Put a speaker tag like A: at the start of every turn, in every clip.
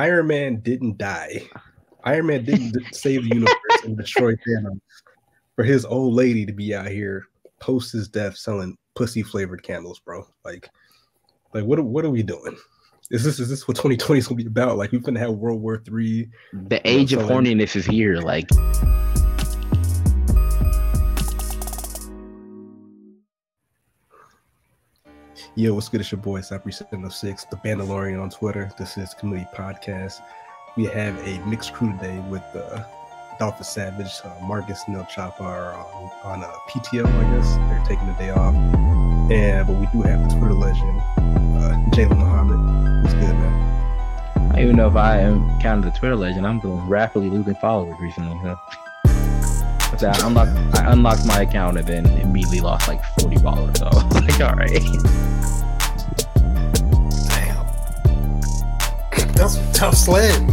A: Iron Man didn't die. Iron Man didn't save the universe and destroy Thanos for his old lady to be out here post his death selling pussy flavored candles, bro. Like, like what? What are we doing? Is this is this what 2020 is gonna be about? Like, we're gonna have World War Three.
B: The age of horniness is here. Like.
A: Yo, what's good? It's your boy Cypress 706, the Mandalorian on Twitter. This is Committee Podcast. We have a mixed crew today with uh, Savage, uh, Marcus Nil Chopper on, on uh, PTO, I guess. They're taking the day off. And but we do have the Twitter legend, uh, Jalen Muhammad. What's good, man?
B: I even know if I am counting the Twitter legend. I'm doing rapidly losing followers recently. Huh? I unlocked, I unlocked my account and then immediately lost like 40 followers. So like, all right.
C: That's tough sledding.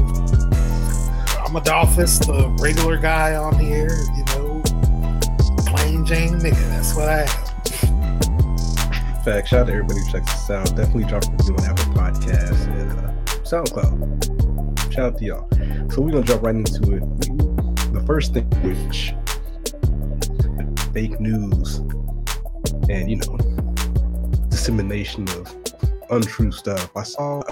C: I'm Adolphus, the regular guy on here, you know, plain Jane nigga. That's what I am.
A: Fact, shout out to everybody who checks us out. Definitely drop a review on Apple Podcasts and uh, SoundCloud. Shout out to y'all. So we're gonna jump right into it. The first thing, which fake news and you know dissemination of untrue stuff. I saw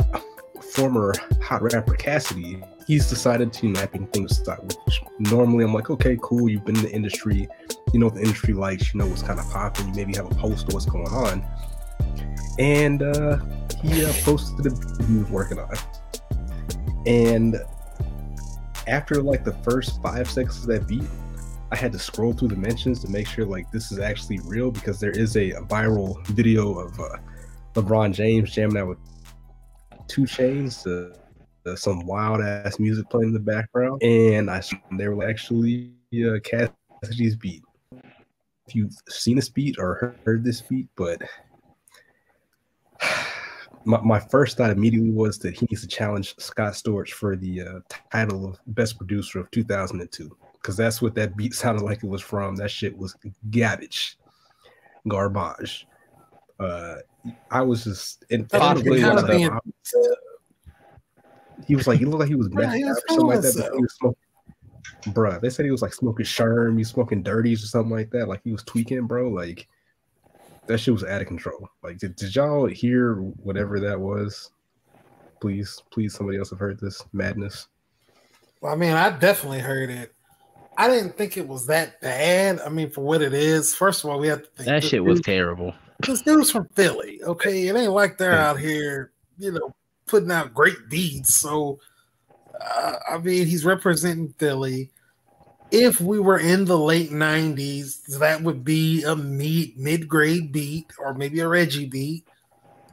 A: former hot rapper Cassidy, he's decided to napping things which normally I'm like, okay, cool, you've been in the industry, you know the industry likes, you know what's kind of popping, you maybe have a post of what's going on. And uh, he uh, posted the he was working on. And after like the first five seconds of that beat, I had to scroll through the mentions to make sure like this is actually real because there is a, a viral video of uh, LeBron James jamming out with 2 Chainz uh, uh, some wild ass music playing in the background, and I they were actually uh, Cassidy's beat. If you've seen this beat or heard, heard this beat, but my, my first thought immediately was that he needs to challenge Scott Storch for the uh, title of Best Producer of 2002 because that's what that beat sounded like it was from. That shit was garbage, garbage. Uh, I was just in possibly kind of being, he was like he looked like he was messed yeah, or something like that. So. He was smoking, bruh, they said he was like smoking sherm, he's smoking dirties or something like that. Like he was tweaking, bro. Like that shit was out of control. Like did, did y'all hear whatever that was? Please, please, somebody else have heard this madness.
C: Well, I mean, I definitely heard it. I didn't think it was that bad. I mean, for what it is, first of all, we have to think
B: that shit was terrible
C: this dude's from Philly. Okay, it ain't like they're out here, you know, putting out great beats. So, uh, I mean, he's representing Philly. If we were in the late '90s, that would be a mid mid grade beat or maybe a Reggie beat.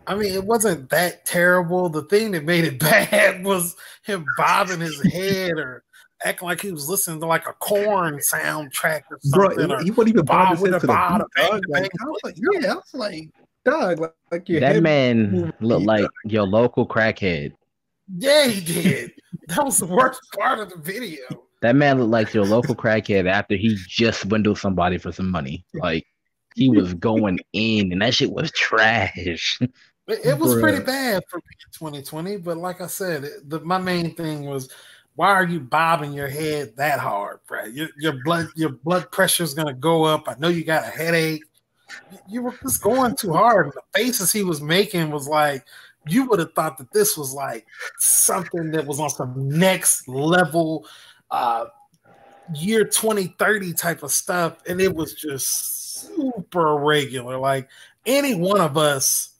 C: I mean, it wasn't that terrible. The thing that made it bad was him bobbing his head or acting like he was listening to like a Korn soundtrack or something. Bro, he, he wouldn't even bob with a bob. Like, I was like, yeah, I was like, dog, like, like
B: your that man looked like your local crackhead.
C: Yeah, he did. that was the worst part of the video.
B: That man looked like your local crackhead after he just swindled somebody for some money. Like he was going in, and that shit was trash.
C: It, it was Bruh. pretty bad for 2020, but like I said, it, the, my main thing was why are you bobbing your head that hard, bro? Your, your blood your blood pressure is gonna go up. I know you got a headache. You were just going too hard. The faces he was making was like you would have thought that this was like something that was on some next level uh year 2030 type of stuff and it was just super regular like any one of us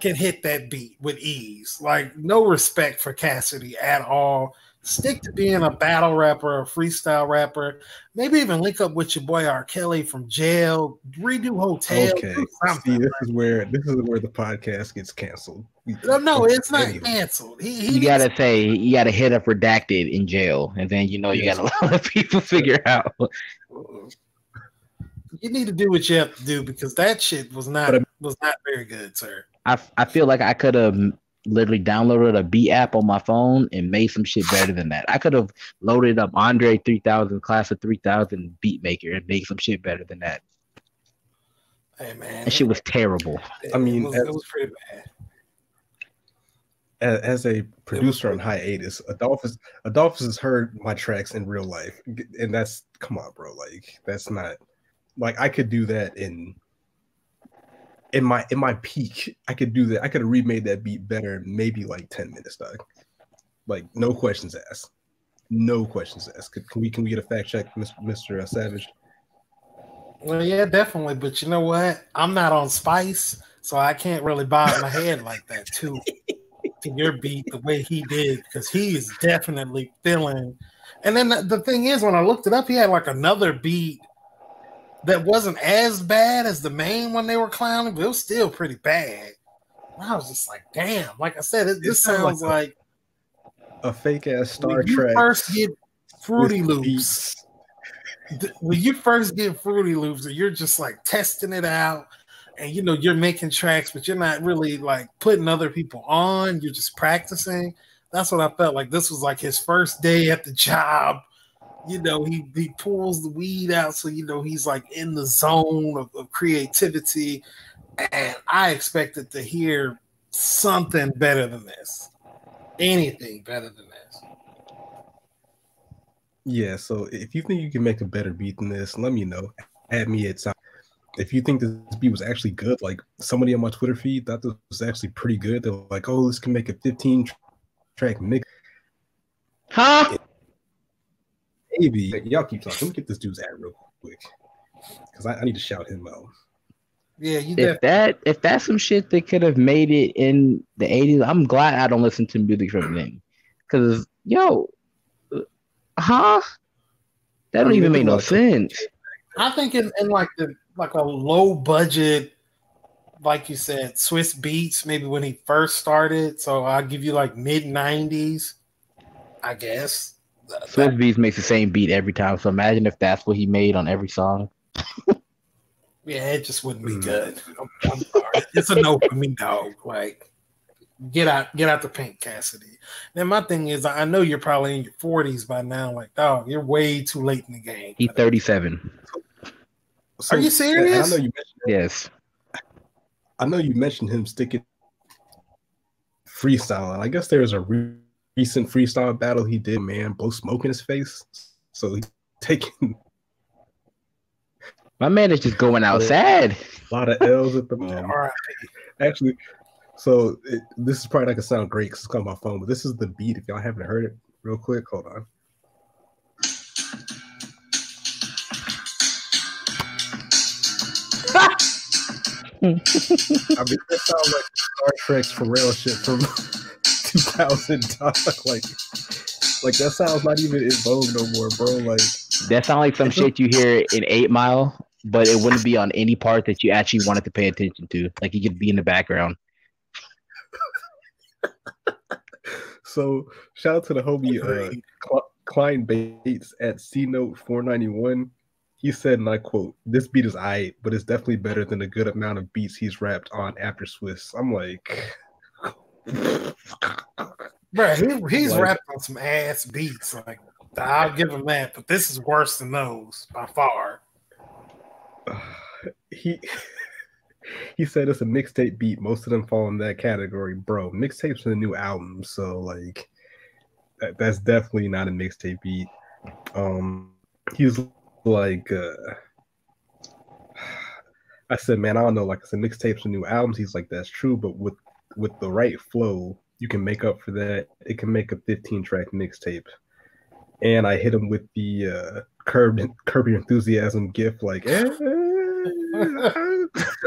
C: can hit that beat with ease like no respect for cassidy at all stick to being a battle rapper, a freestyle rapper. Maybe even link up with your boy R. Kelly from jail. Redo hotel. Okay,
A: see, this is where this is where the podcast gets canceled.
C: No, no, it's not canceled. He,
B: he you gotta to, say you gotta hit up redacted in jail, and then you know you gotta let people figure out.
C: You need to do what you have to do because that shit was not um, was not very good, sir.
B: I I feel like I could have literally downloaded a beat app on my phone and made some shit better than that. I could have loaded up Andre 3000, Class of 3000 beat maker and made some shit better than that.
C: Hey man,
B: that shit was terrible.
A: I mean, it was, as, it was pretty bad. as, as a producer on hiatus, Adolphus Adolphus has heard my tracks in real life, and that's come on, bro. Like that's not like I could do that in in my in my peak. I could do that. I could have remade that beat better, in maybe like ten minutes, dog. Like no questions asked. No questions asked. Can, can we can we get a fact check, Mr. Uh, Savage?
C: Well, yeah, definitely. But you know what? I'm not on Spice, so I can't really bob my head like that too. to your beat the way he did because he is definitely feeling. And then the, the thing is, when I looked it up, he had like another beat that wasn't as bad as the main one they were clowning, but it was still pretty bad. And I was just like, damn. Like I said, it, this sounds like,
A: a, a fake ass Star Trek.
C: first get Fruity Loops. when you first get Fruity Loops, and you're just like testing it out, and you know you're making tracks, but you're not really like putting other people on. You're just practicing. That's what I felt like. This was like his first day at the job. You know, he he pulls the weed out, so you know he's like in the zone of, of creativity. And I expected to hear something better than this. Anything better than this.
A: Yeah, so if you think you can make a better beat than this, let me know. Add me at if you think this beat was actually good, like somebody on my Twitter feed thought this was actually pretty good. They're like, "Oh, this can make a 15 track mix."
B: Huh?
A: Maybe y'all keep talking. Let me get this dude's ad real quick because I, I, need to shout him out.
C: Yeah, you
B: if that if that's some shit that could have made it in the 80s, I'm glad I don't listen to music from then. Because yo, uh, huh? That don't I mean, even make no sense.
C: I think in, in like the like a low budget, like you said, Swizz Beatz, maybe when he first started. So I'll give you like mid 90s, I guess.
B: Swizz Beatz makes the same beat every time. So imagine if that's what he made on every song.
C: yeah, it just wouldn't be mm. good. I'm, I'm sorry. it's a no for me, dog. Like, get out, get out the paint, Cassidy. Now my thing is, I know you're probably in your 40s by now. Like, dog, you're way too late in the game.
B: He's 37.
C: So, Are you serious?
A: I know you
B: yes.
A: I know you mentioned him sticking freestyling. I guess there is a re- recent freestyle battle he did, man, blow smoke in his face. So he taking
B: my man is just going outside.
A: A lot of L's at the moment. All right. Actually, so it, this is probably not gonna sound great because it's on my phone, but this is the beat. If y'all haven't heard it, real quick, hold on. I mean, that sounds like Star Trek's for real shit from 2000. Like, like that sounds not even in vogue no more, bro. Like
B: that sounds like some shit you hear in Eight Mile, but it wouldn't be on any part that you actually wanted to pay attention to. Like you could be in the background.
A: so shout out to the homie uh, Klein Bates at C Note 491 he said, and I quote, "This beat is I, but it's definitely better than a good amount of beats he's rapped on after Swizz." I'm like,
C: bro, he, he's like, rapped on some ass beats. Like, I'll give him that, but this is worse than those by far.
A: Uh, he he said it's a mixtape beat. Most of them fall in that category, bro. Mixtapes are the new album, so like that, that's definitely not a mixtape beat. Um, he's like uh I said, man, I don't know. Like I said, mixtapes are new albums. He's like, that's true, but with with the right flow, you can make up for that. It can make a 15 track mixtape. And I hit him with the uh curb curb your enthusiasm gift, like, eh, I,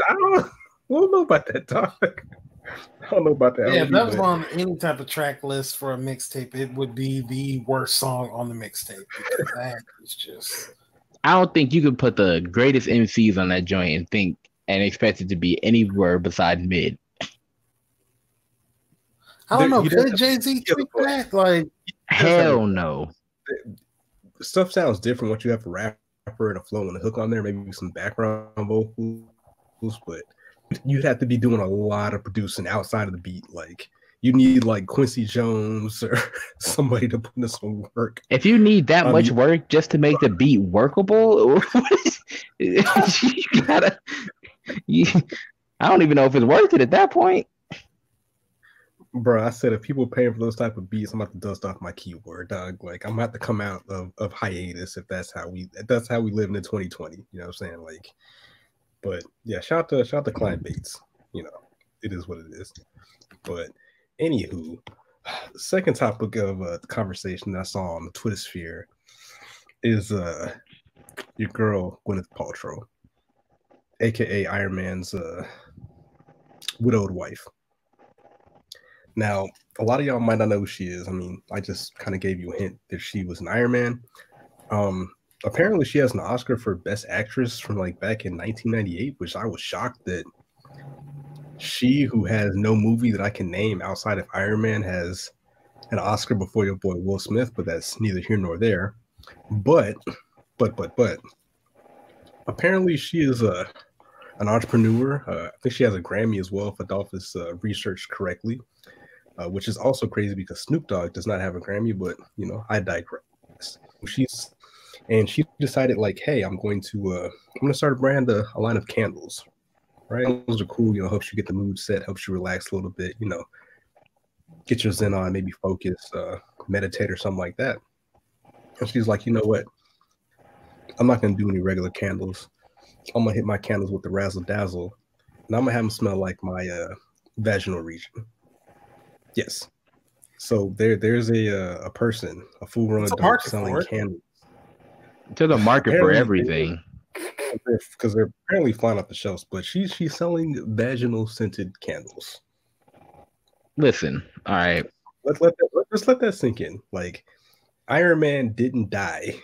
A: don't, I don't know about that talk. I don't know about that.
C: Yeah, if that was on any type of track list for a mixtape, it would be the worst song on the mixtape. That is just
B: I don't think you could put the greatest MCs on that joint and think and expect it to be anywhere beside mid.
C: I don't know. Could Jay Z tweak that? Like,
B: hell no.
A: Stuff sounds different once you have a rapper and a flow and a hook on there, maybe some background vocals, but you'd have to be doing a lot of producing outside of the beat. Like, you need like Quincy Jones or somebody to put in some work.
B: If you need that um, much work just to make the beat workable, you gotta. You, I don't even know if it's worth it at that point.
A: Bro, I said if people paying for those type of beats, I'm about to dust off my keyboard, dog. Like I'm about to come out of, of hiatus if that's how we that's how we live in the 2020. You know what I'm saying? Like, but yeah, shout out to shout out to client Bates. You know, it is what it is. But anywho, second topic of uh, conversation I saw on the Twitter sphere is uh your girl Gwyneth Paltrow, aka Iron Man's uh widowed wife. Now, a lot of y'all might not know who she is. I mean, I just kind of gave you a hint that she was an Iron Man. Um, apparently, she has an Oscar for Best Actress from like back in 1998, which I was shocked that she, who has no movie that I can name outside of Iron Man, has an Oscar before your boy Will Smith. But that's neither here nor there. But, but, but, but, apparently, she is a an entrepreneur. Uh, I think she has a Grammy as well, if Adolphus uh, researched correctly uh, which is also crazy because Snoop Dogg does not have a Grammy, but you know, I digress. She's and she decided like, hey, I'm going to uh, I'm to start a brand, a, a line of candles. Right, candles are cool. You know, helps you get the mood set, helps you relax a little bit. You know, get your zen on, maybe focus, uh, meditate or something like that. And she's like, you know what? I'm not gonna do any regular candles. I'm gonna hit my candles with the razzle dazzle, and I'm gonna have them smell like my uh, vaginal region. Yes. So there, there's a uh, a person, a full grown adult selling candles.
B: To the market apparently, for everything.
A: Because they're, they're, apparently flying off the shelves, but she's she's selling vaginal scented candles.
B: Listen, all right.
A: Let's let that, let's let that sink in. Like Iron Man didn't die.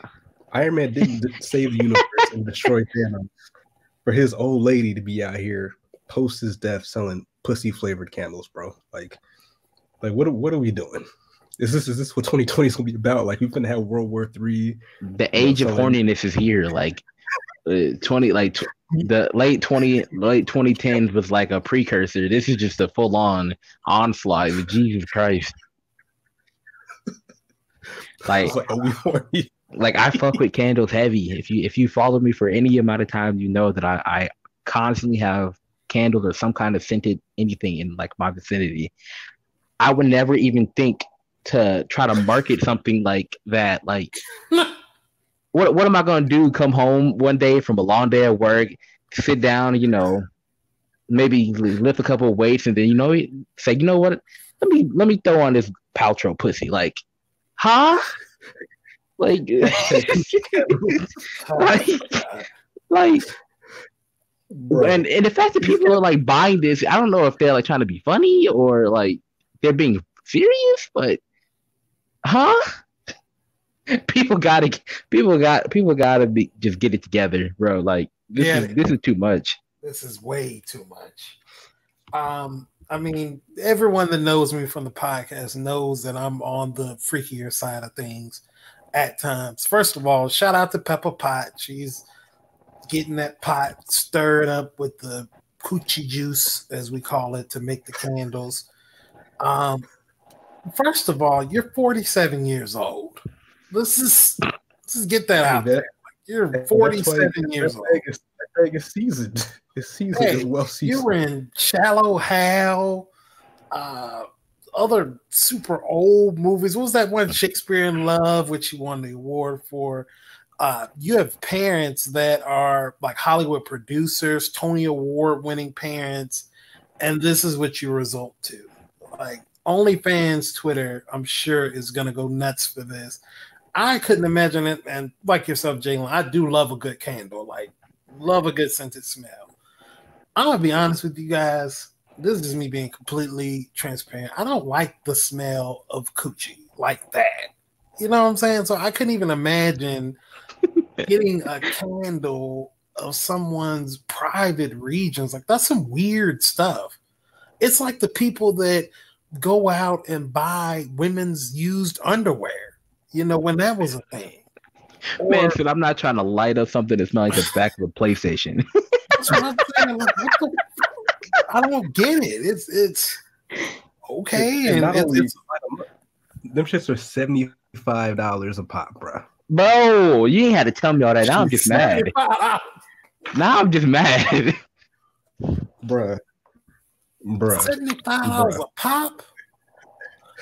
A: Iron Man didn't save the universe and destroy Thanos for his old lady to be out here post his death selling pussy flavored candles, bro. Like like, what what are we doing? Is this is this what 2020 is gonna be about? Like, we're gonna have World War Three.
B: The age of horniness is here. Like, uh, 20 like the late 20 late 2010s was like a precursor. This is just a full on onslaught. Jesus Christ. Like, like, like I fuck with candles heavy. If you if you follow me for any amount of time, you know that I, I constantly have candles or some kind of scented anything in like my vicinity. I would never even think to try to market something like that. Like, what what am I gonna do? Come home one day from a long day at work, sit down, you know, maybe lift a couple of weights, and then you know, say, you know what? Let me let me throw on this Paltrow pussy. Like, huh? Like, like, like. And and the fact that people are like buying this, I don't know if they're like trying to be funny or like they're being serious, but huh? People gotta people got people gotta be just get it together, bro. Like this yeah, is this is too much.
C: This is way too much. Um, I mean, everyone that knows me from the podcast knows that I'm on the freakier side of things at times. First of all, shout out to Pepper Potts. She's getting that pot stirred up with the coochie juice, as we call it, to make the candles. Um, first of all, you're 47 years old. This is let's just get that out there. You're 47 years old.
A: Vegas, Vegas seasoned. It's seasoned hey, well seasoned.
C: You were in Shallow Hal, uh, other super old movies. What was that one Shakespeare in Love, which you won the award for? Uh, you have parents that are like Hollywood producers, Tony Award winning parents, and this is what you result to. Like OnlyFans Twitter, I'm sure is gonna go nuts for this. I couldn't imagine it. And like yourself, Jalen, I do love a good candle. Like love a good scented smell. I'm gonna be honest with you guys. This is me being completely transparent. I don't like the smell of coochie like that. You know what I'm saying? So I couldn't even imagine getting a candle of someone's private regions. Like that's some weird stuff. It's like the people that go out and buy women's used underwear. You know, when that was a thing.
B: Or, Man, shit, I'm not trying to light up something that smells like the back of a PlayStation. that's what I'm saying.
C: Like, the, I don't get it. It's it's okay, and, and it's, it's,
A: them shits are seventy five dollars a pop, bro.
B: Bro, you ain't had to tell me all that. Now I'm just mad. Now I'm just mad,
A: bruh. Bruh.
C: $75 a pop?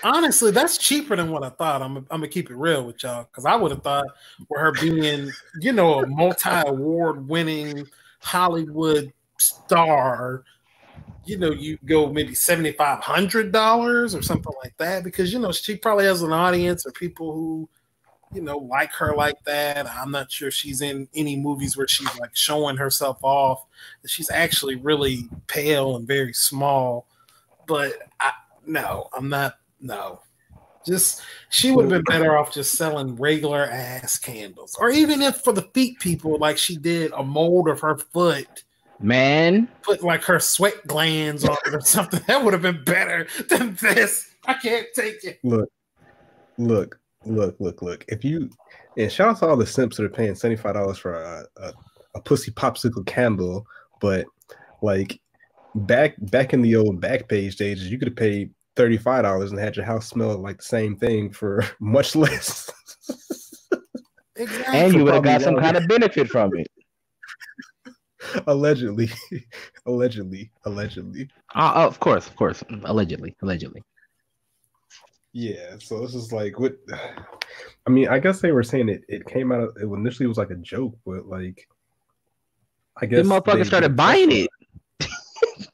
C: honestly, that's cheaper than what I thought. I'm, I'm gonna keep it real with y'all because I would have thought with her being, you know, a multi-award winning Hollywood star, you know, you go maybe seventy five hundred dollars or something like that because you know she probably has an audience of people who, you know, like her like that. I'm not sure she's in any movies where she's like showing herself off. She's actually really pale and very small, but I no, I'm not. No, just she would have been better off just selling regular ass candles, or even if for the feet people, like she did a mold of her foot
B: Man,
C: put like her sweat glands on it or something. That would have been better than this. I can't take it.
A: Look, look, look, look, look. If you and shout out to all the simps that are paying seventy five dollars for a, a, a pussy popsicle candle, but like back back in the old back page days, you could have paid thirty five dollars and had your house smell like the same thing for much less.
B: exactly. And you would have got some kind of benefit from it.
A: allegedly, allegedly, allegedly.
B: Uh, of course, of course, allegedly, allegedly.
A: Yeah, so this is like what I mean. I guess they were saying it. It came out. Of, it initially was like a joke, but like,
B: I guess the motherfucker started buying it.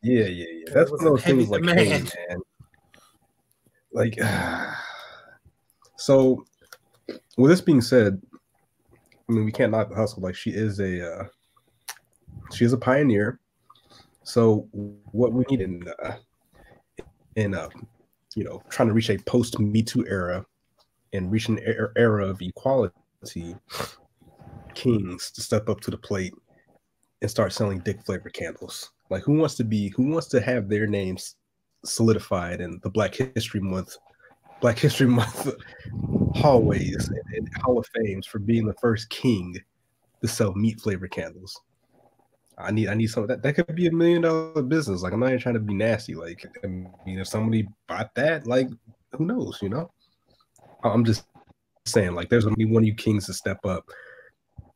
A: yeah, yeah, yeah. That's one of those things. Like, hey, man, like, so. With this being said, I mean, we can't knock the hustle. Like, she is a. Uh, she is a pioneer. So what we need in uh, in uh, you know trying to reach a post Me Too era and reach an era of equality, kings to step up to the plate and start selling dick flavored candles. Like who wants to be who wants to have their names solidified in the Black History Month Black History Month hallways and, and Hall of Fames for being the first king to sell meat flavored candles. I need I need something that that could be a million dollar business. Like I'm not even trying to be nasty. Like I mean, if somebody bought that, like who knows, you know? I'm just saying, like there's gonna be one of you kings to step up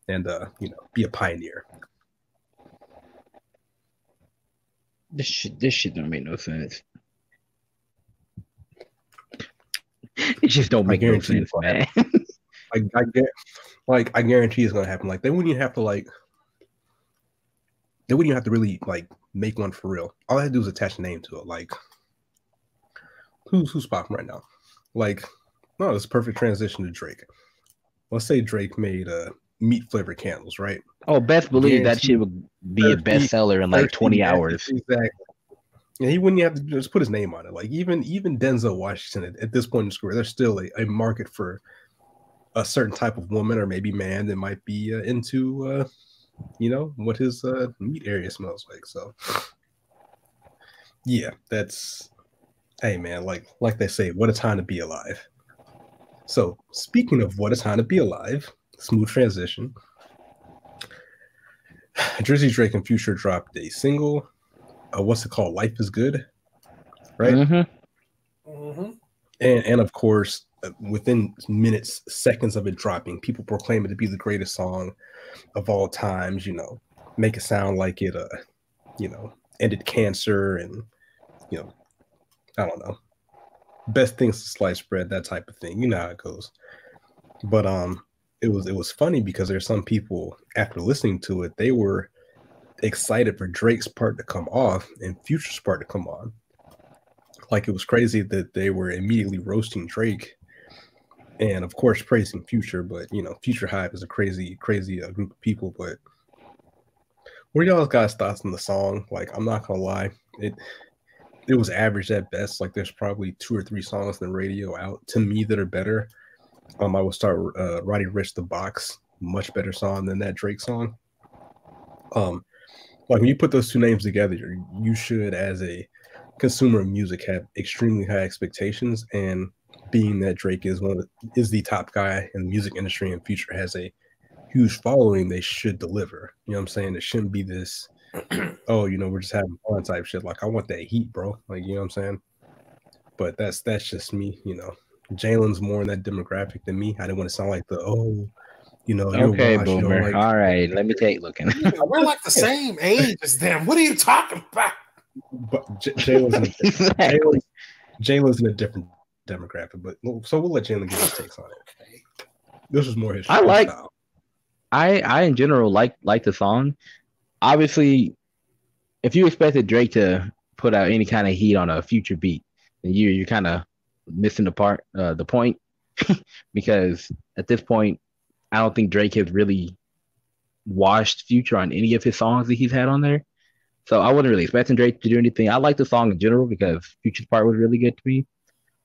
A: and uh, you know, be a pioneer.
B: This shit this shit don't make no sense. It just don't make no sense, man.
A: I, I get like I guarantee it's gonna happen. Like they wouldn't even have to like they wouldn't even have to really like make one for real. All I had to do was attach a name to it. Like who's who's popping right now? Like, no, it's a perfect transition to Drake. Let's say Drake made uh meat flavored candles, right?
B: Oh, best believe that shit would be a bestseller in like 20 hours.
A: Exactly. And he wouldn't have to just put his name on it. Like even even Denzel Washington at, at this point in his career, there's still a, a market for a certain type of woman or maybe man that might be uh, into uh, you know what his uh, meat area smells like. So yeah, that's hey man, like like they say, what a time to be alive. So speaking of what a time to be alive, smooth transition. Drizzy Drake and Future dropped a single. Uh, what's it called? Life is good, right? Mm-hmm. Mm-hmm. And and of course, within minutes, seconds of it dropping, people proclaim it to be the greatest song of all times, you know, make it sound like it uh, you know, ended cancer and you know, I don't know. Best things to slice bread, that type of thing. You know how it goes. But um it was it was funny because there's some people after listening to it, they were excited for Drake's part to come off and Future's part to come on. Like it was crazy that they were immediately roasting Drake and of course praising Future. But you know, Future Hive is a crazy, crazy uh, group of people. But what are y'all guys' thoughts on the song? Like, I'm not gonna lie, it it was average at best. Like, there's probably two or three songs on the radio out to me that are better. Um, I would start uh, Roddy Ricch the Box, much better song than that Drake song. Um, like when you put those two names together, you should, as a consumer of music, have extremely high expectations and being that Drake is one of the, is the top guy in the music industry and Future has a huge following, they should deliver. You know what I'm saying? It shouldn't be this, oh, you know, we're just having fun type shit. Like I want that heat, bro. Like you know what I'm saying? But that's that's just me, you know. Jalen's more in that demographic than me. I didn't want to sound like the oh, you know.
B: Okay, washed, boomer. Like, All right, let me take looking.
C: we're like the same age as them. What are you talking about?
A: But J- Jalen's, in a, Jalen's, Jalen's in a different demographic. But so we'll let Jalen give his takes on it. This is more his.
B: I like. Style. I I in general like like the song. Obviously, if you expected Drake to put out any kind of heat on a future beat, then you you're kind of missing the part uh, the point because at this point, I don't think Drake has really washed Future on any of his songs that he's had on there. So I wasn't really expecting Drake to do anything. I like the song in general because Future's part was really good to me.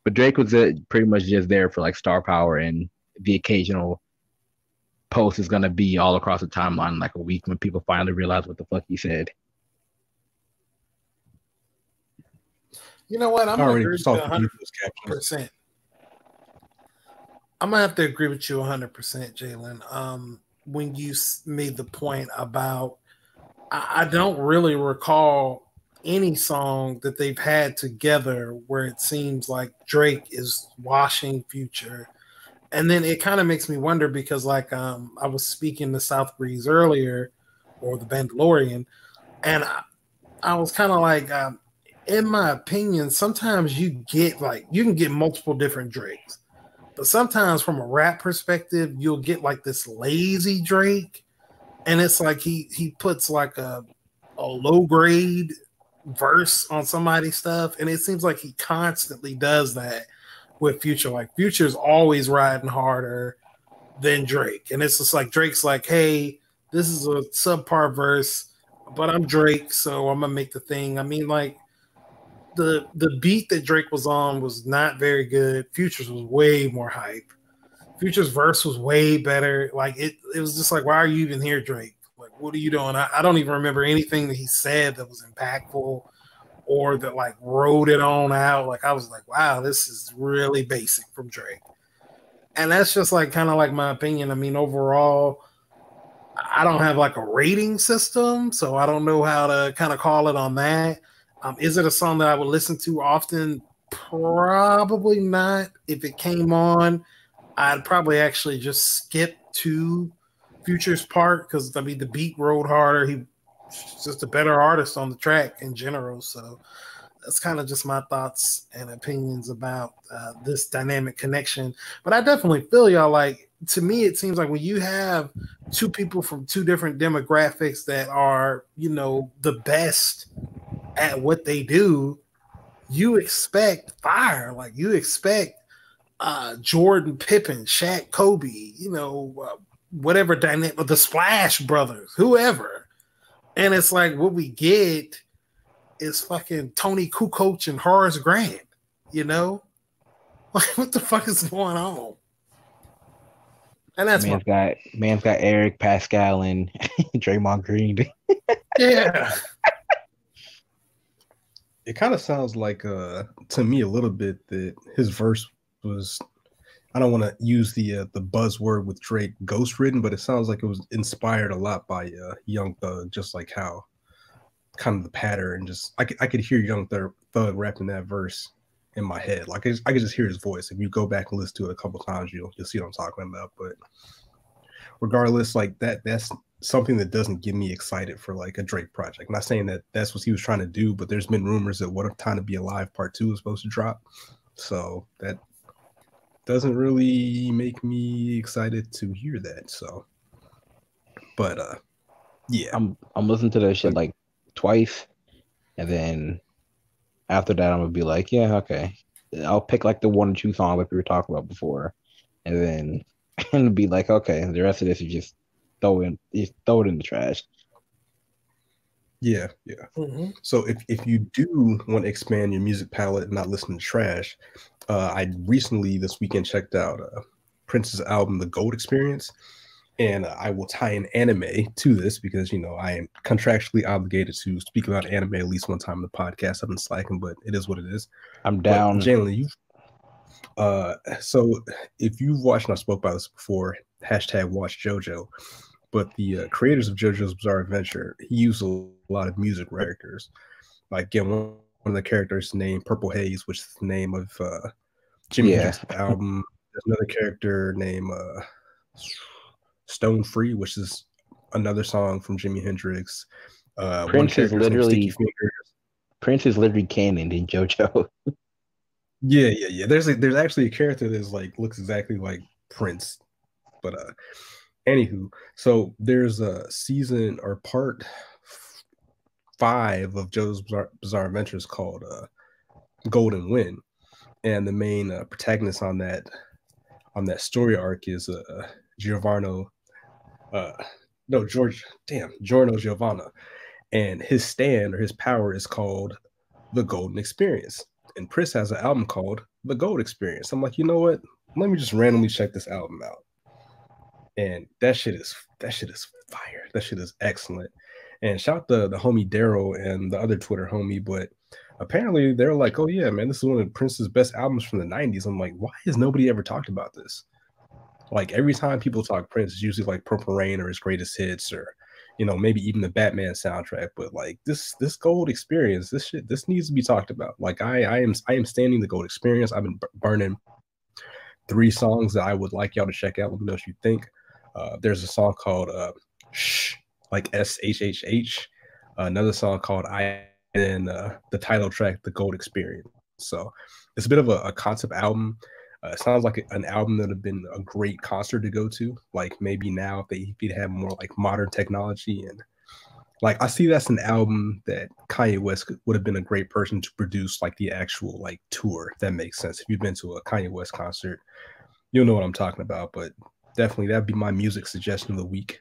B: But Drake was uh, pretty much just there for like star power and the occasional post is gonna be all across the timeline in like a week when people finally realize what the fuck he said.
C: You know what? I'm gonna agree 100 percent. I'm gonna have to agree with you 100 percent, Jalen. Um, when you made the point about, I, I don't really recall any song that they've had together where it seems like Drake is washing Future. And then it kind of makes me wonder because like um I was speaking to South Breeze earlier or the Bandalorian and I, I was kind of like um, in my opinion sometimes you get like you can get multiple different Drakes but sometimes from a rap perspective you'll get like this lazy Drake and it's like he he puts like a a low grade verse on somebody's stuff and it seems like he constantly does that with Future. Like Future's always riding harder than Drake. And it's just like Drake's like, hey, this is a subpar verse, but I'm Drake, so I'm gonna make the thing. I mean, like the the beat that Drake was on was not very good. Future's was way more hype. Future's verse was way better. Like it, it was just like, why are you even here, Drake? What are you doing? I, I don't even remember anything that he said that was impactful or that like wrote it on out. Like I was like, wow, this is really basic from Drake. And that's just like kind of like my opinion. I mean, overall, I don't have like a rating system, so I don't know how to kind of call it on that. Um, is it a song that I would listen to often? Probably not. If it came on, I'd probably actually just skip to Future's part because I mean the beat rode harder. He just a better artist on the track in general. So that's kind of just my thoughts and opinions about uh, this dynamic connection. But I definitely feel y'all like to me, it seems like when you have two people from two different demographics that are, you know, the best at what they do, you expect fire. Like you expect uh, Jordan, Pippen, Shaq, Kobe, you know, uh, whatever dynamic, the Splash Brothers, whoever and it's like what we get is fucking Toni Kukoc and Horace Grant, you know? Like what the fuck is going on?
B: And that's man's got man's got Eric Paschall and Draymond Green.
C: yeah.
A: It kind of sounds like uh to me a little bit that his verse was I don't want to use the uh, the buzzword with Drake ghost written, but it sounds like it was inspired a lot by uh, Young Thug, just like how kind of the pattern. Just I could, I could hear Young Thug, Thug rapping that verse in my head. Like I, just, I could just hear his voice. If you go back and listen to it a couple times, you'll you'll see what I'm talking about. But regardless, like that that's something that doesn't get me excited for like a Drake project. I'm not saying that that's what he was trying to do, but there's been rumors that What a Time to Be Alive Part Two is supposed to drop. So that doesn't really make me excited to hear that. So, but uh, yeah,
B: I'm I'm listening to that shit like twice, and then after that, I'm gonna be like, yeah, okay. I'll pick like the one or two songs like we were talking about before, and then and be like, okay, the rest of this is just throw in, just throw it in the trash.
A: Yeah, yeah. Mm-hmm. So if, if you do want to expand your music palette and not listen to trash, uh, I recently this weekend checked out uh, Prince's album, The Gold Experience, and uh, I will tie an anime to this because you know I am contractually obligated to speak about anime at least one time in the podcast. I've been slacking, but it is what it is.
B: I'm down.
A: Jalen, you. Uh, so if you've watched, and I spoke about this before, hashtag Watch JoJo but the uh, creators of JoJo's Bizarre Adventure, he used a lot of music characters. Like again, one, of the characters named Purple Haze, which is the name of uh, Jimi yeah. Album. There's another character named uh, Stone Free, which is another song from Jimi Hendrix.
B: Uh, Prince is literally Prince is literally canon in JoJo.
A: Yeah, yeah, yeah. There's a, there's actually a character that's like looks exactly like Prince, but uh, anywho, so there's a season or part five of Joe's Bizarre, Bizarre Adventures called uh, Golden Wind, and the main uh, protagonist on that on that story arc is uh, Giovanni. Uh, no, George. Damn, Giorno Giovanna, and his stand or his power is called the Golden Experience. And Prince has an album called The Gold Experience. I'm like, you know what? Let me just randomly check this album out. And that shit is that shit is fire. That shit is excellent. And shout the the homie Daryl and the other Twitter homie, but apparently they're like, oh yeah, man, this is one of Prince's best albums from the 90s. I'm like, why has nobody ever talked about this? Like every time people talk Prince, it's usually like Purple Rain or his greatest hits or you know, maybe even the Batman soundtrack. But like this this gold experience, this shit, this needs to be talked about. Like I I am I am standing the gold experience. I've been burning three songs that I would like y'all to check out. Let me know what you think. Uh, there's a song called uh, Shh, like S H H H. Another song called I and uh, the title track, The Gold Experience. So it's a bit of a, a concept album. Uh, it sounds like an album that would have been a great concert to go to. Like maybe now if they could have more like modern technology and like I see that's an album that Kanye West would have been a great person to produce like the actual like tour. If that makes sense. If you've been to a Kanye West concert, you'll know what I'm talking about. But definitely that'd be my music suggestion of the week.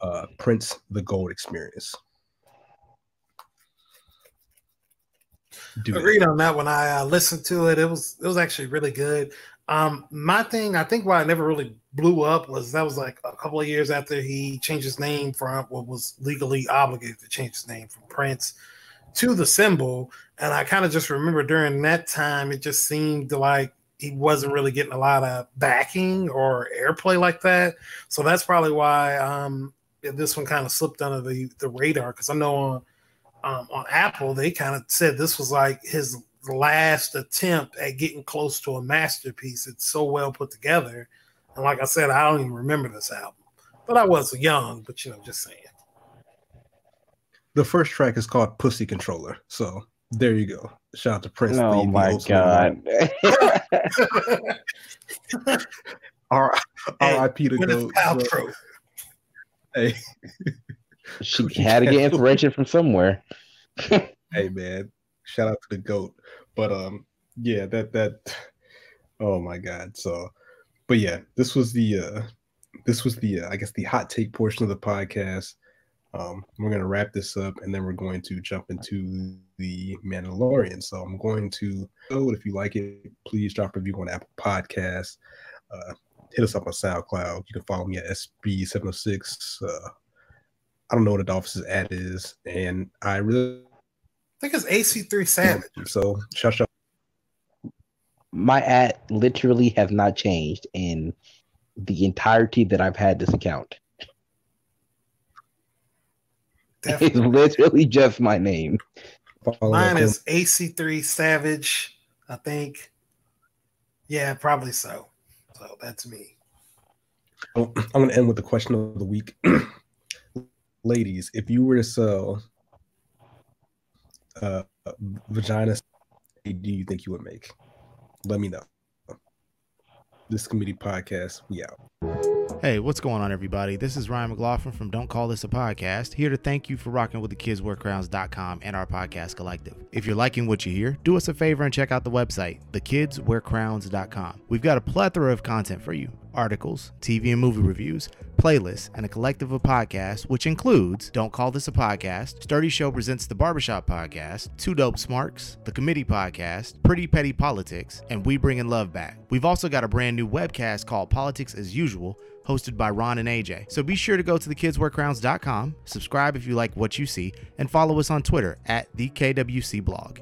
A: Uh, Prince, The Gold Experience.
C: Do Agreed it. on that when I uh, listened to it. It was it was actually really good. Um, my thing, I think why I never really blew up was that was like a couple of years after he changed his name from what was legally obligated to change his name from Prince to the symbol. And I kind of just remember during that time, it just seemed like he wasn't really getting a lot of backing or airplay like that. So that's probably why um, this one kind of slipped under the, the radar because I know on um, on Apple they kind of said this was like his last attempt at getting close to a masterpiece. It's so well put together. And like I said, I don't even remember this album, but I was young, but you know, just saying.
A: The first track is called Pussy Controller. So there you go. Shout out to Prince.
B: Oh the, my God.
A: R.I.P. to go. Hey.
B: she had to get inspiration from somewhere.
A: hey man, shout out to the goat. But um, yeah, that that. Oh my god. So, but yeah, this was the uh, this was the uh, I guess the hot take portion of the podcast. Um, we're gonna wrap this up, and then we're going to jump into the Mandalorian. So I'm going to go. If you like it, please drop a review on Apple Podcasts. Uh, hit us up on SoundCloud. You can follow me at SB706. Uh, I don't know what Adolphus's ad is, and I really
C: I think it's AC3 Savage.
A: So shush up.
B: My ad literally has not changed in the entirety that I've had this account. Definitely. It's literally just my name.
C: Mine is AC3 Savage, I think. Yeah, probably so. So that's me.
A: I'm going to end with the question of the week. Ladies, if you were to sell uh, vagina do you think you would make? Let me know. This committee podcast, we out.
D: Hey, what's going on, everybody? This is Ryan McLaughlin from Don't Call This a Podcast, here to thank you for rocking with the kidswearcrowns.com and our podcast collective. If you're liking what you hear, do us a favor and check out the website, thekidswearcrowns.com. We've got a plethora of content for you articles, TV and movie reviews, playlists, and a collective of podcasts, which includes Don't Call This a Podcast, Sturdy Show Presents the Barbershop Podcast, Two Dope Smarks, The Committee Podcast, Pretty Petty Politics, and We Bringing Love Back. We've also got a brand new webcast called Politics as Usual, hosted by Ron and AJ. So be sure to go to thekidswearcrowns.com, subscribe if you like what you see, and follow us on Twitter at the KWC blog.